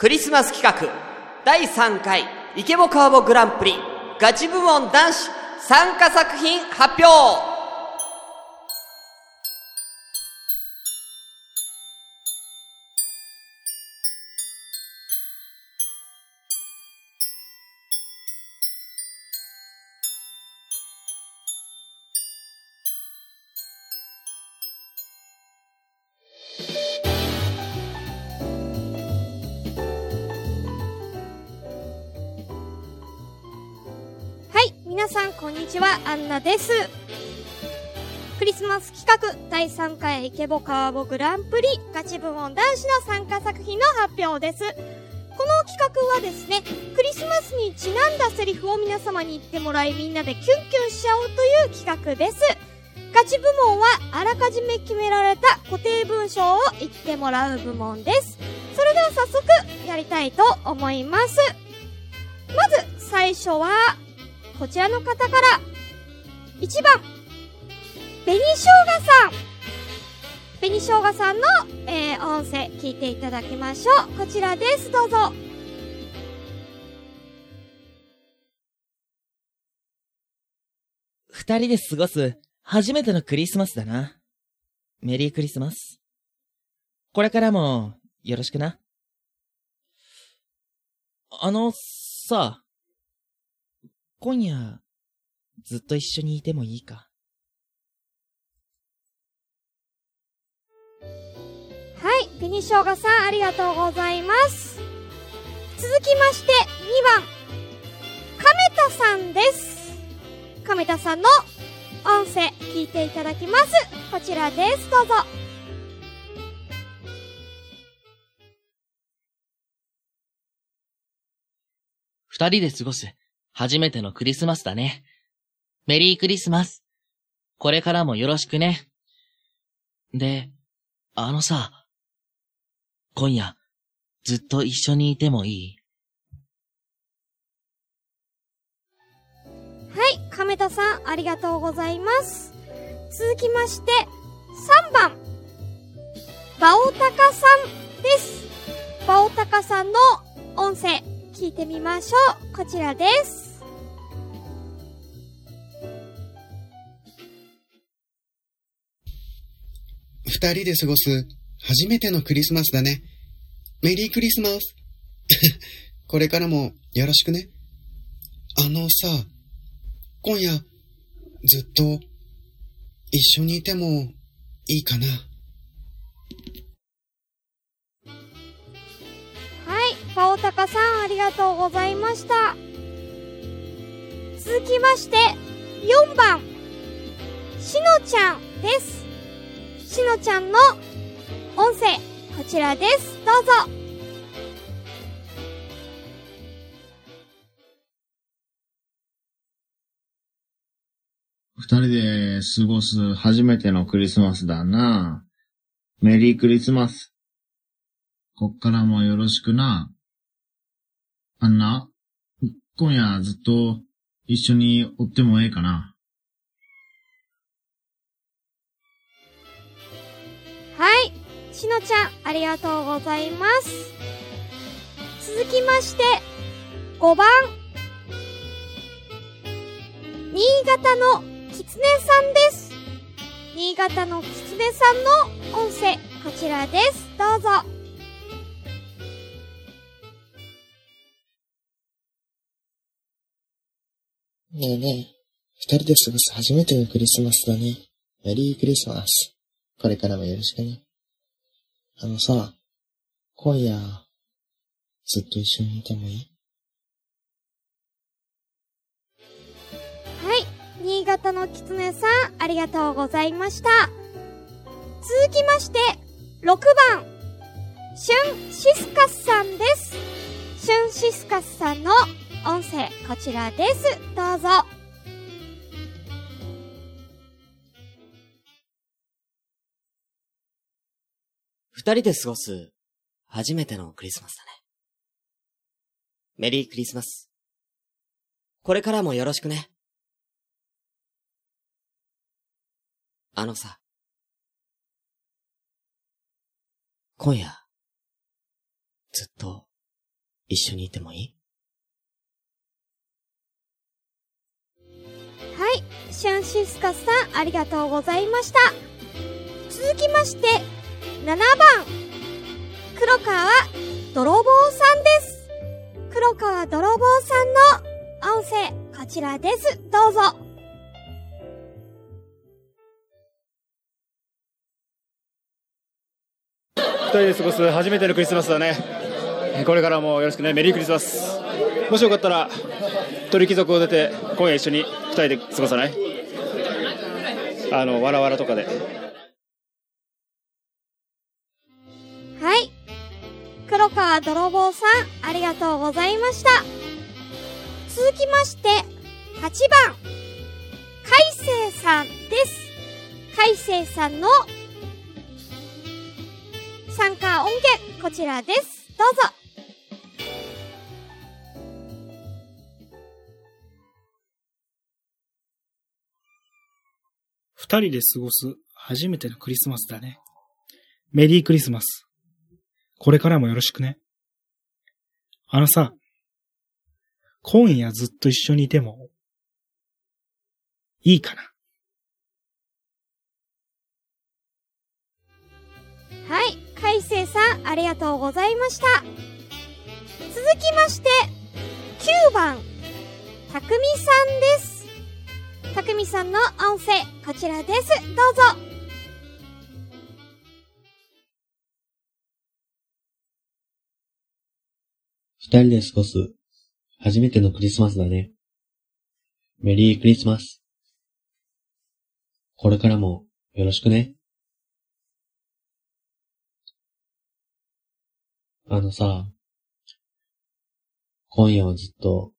クリスマス企画。第3回イケボカーボグランプリ。ガチ部門男子参加作品発表。皆さんこんにちは、アンナです。クリスマス企画第3回イケボカーボグランプリガチ部門男子の参加作品の発表です。この企画はですね、クリスマスにちなんだセリフを皆様に言ってもらいみんなでキュンキュンしちゃおうという企画です。ガチ部門はあらかじめ決められた固定文章を言ってもらう部門です。それでは早速やりたいと思います。まず最初はこちらの方から、1番、紅生姜さん。紅生姜さんの、えー、音声聞いていただきましょう。こちらです。どうぞ。二人で過ごす初めてのクリスマスだな。メリークリスマス。これからもよろしくな。あの、さ、今夜、ずっと一緒にいてもいいかはい。紅生姜さん、ありがとうございます。続きまして、2番、亀田さんです。亀田さんの音声聞いていただきます。こちらです。どうぞ。二人で過ごす初めてのクリスマスだね。メリークリスマス。これからもよろしくね。で、あのさ、今夜、ずっと一緒にいてもいい？はい、亀田さん、ありがとうございます。続きまして、3番、バオタカさんです。バオタカさんの音声、聞いてみましょう。こちらです。二人で過ごす初めてのクリスマスだね。メリークリスマス。これからもよろしくね。あのさ、今夜ずっと一緒にいてもいいかな。はい、バオタカさん、ありがとうございました。続きまして、4番、しのちゃんです。しのちゃんの音声、こちらです。どうぞ。二人で過ごす初めてのクリスマスだな。メリークリスマス。こっからもよろしくな。あんな、今夜ずっと一緒におってもええかな。しのちゃん、ありがとうございます。続きまして、5番。新潟のきつねさんです。新潟のきつねさんの音声、こちらです。どうぞ。ねえねえ、二人で過ごす初めてのクリスマスだね。メリークリスマス。これからもよろしくね。あのさ、今夜、ずっと一緒にいてもいい？はい。新潟のきつねさん、ありがとうございました。続きまして、6番、シュンシスカスさんです。シュンシスカスさんの音声、こちらです。どうぞ。二人で過ごす初めてのクリスマスだね。メリークリスマス。これからもよろしくね。あのさ、今夜、ずっと一緒にいてもいい？はい。シャンシスカスさん、ありがとうございました。続きまして、7番。黒川泥棒さんです。黒川泥棒さんの音声、こちらです。どうぞ。二人で過ごす初めてのクリスマスだねこれからもよろしくねメリークリスマスもしよかったら鳥貴族を出て今夜一緒に二人で過ごさない？あのわらわらとかで黒川泥棒さん、ありがとうございました。続きまして、8番。海星さんです。海星さんの参加音源、こちらです。どうぞ。二人で過ごす初めてのクリスマスだね。メリークリスマス。これからもよろしくね。あのさ、今夜ずっと一緒にいても、いいかな？はい。海星さん、ありがとうございました。続きまして、9番。たくみさんです。たくみさんの音声、こちらです。どうぞ。二人で過ごす初めてのクリスマスだね。メリークリスマス。これからもよろしくね。あのさ、今夜はずっと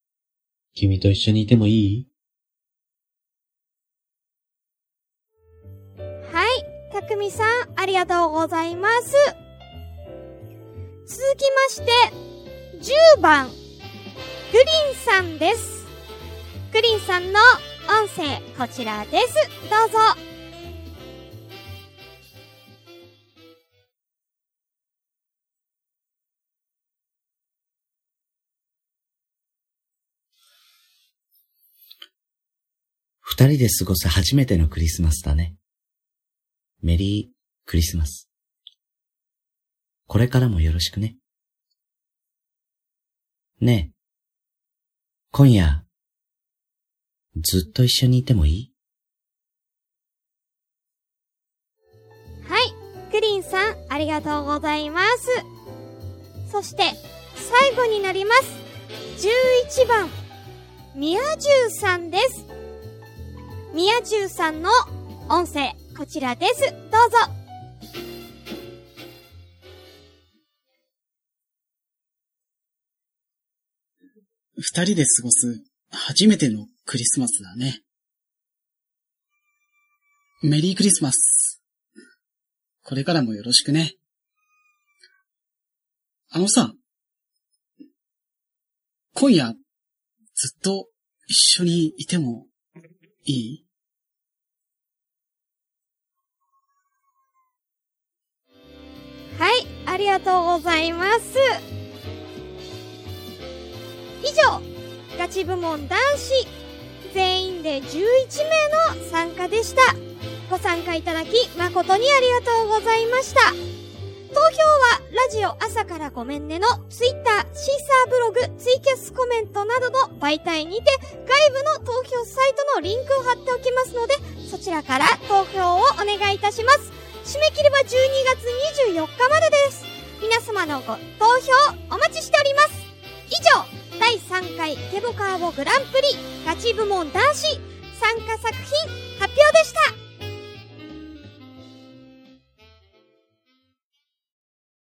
君と一緒にいてもいい？はい。たくみさん、ありがとうございます。続きまして、10番。グリンさんです。グリンさんの音声、こちらです。どうぞ。二人で過ごす初めてのクリスマスだね。メリークリスマス。これからもよろしくね。ねえ。今夜、ずっと一緒にいてもいい？はい。グリンさん、ありがとうございます。そして、最後になります。11番、ミヤジュウさんです。ミヤジュウさんの音声、こちらです。どうぞ。二人で過ごす初めてのクリスマスだね。メリークリスマス。これからもよろしくね。あのさ、今夜、ずっと一緒にいてもいい？はい、ありがとうございます。以上、ガチ部門男子、全員で11名の参加でした。ご参加いただき、誠にありがとうございました。投票は、ラジオ朝からごめんねのツイッター、シーサーブログ、ツイキャスコメントなどの媒体にて、外部の投票サイトのリンクを貼っておきますので、そちらから投票をお願いいたします。締め切りは12月24日までです。皆様のご投票お待ちしております。以上、第3回ケボカーボグランプリガチ部門男子参加作品発表でした。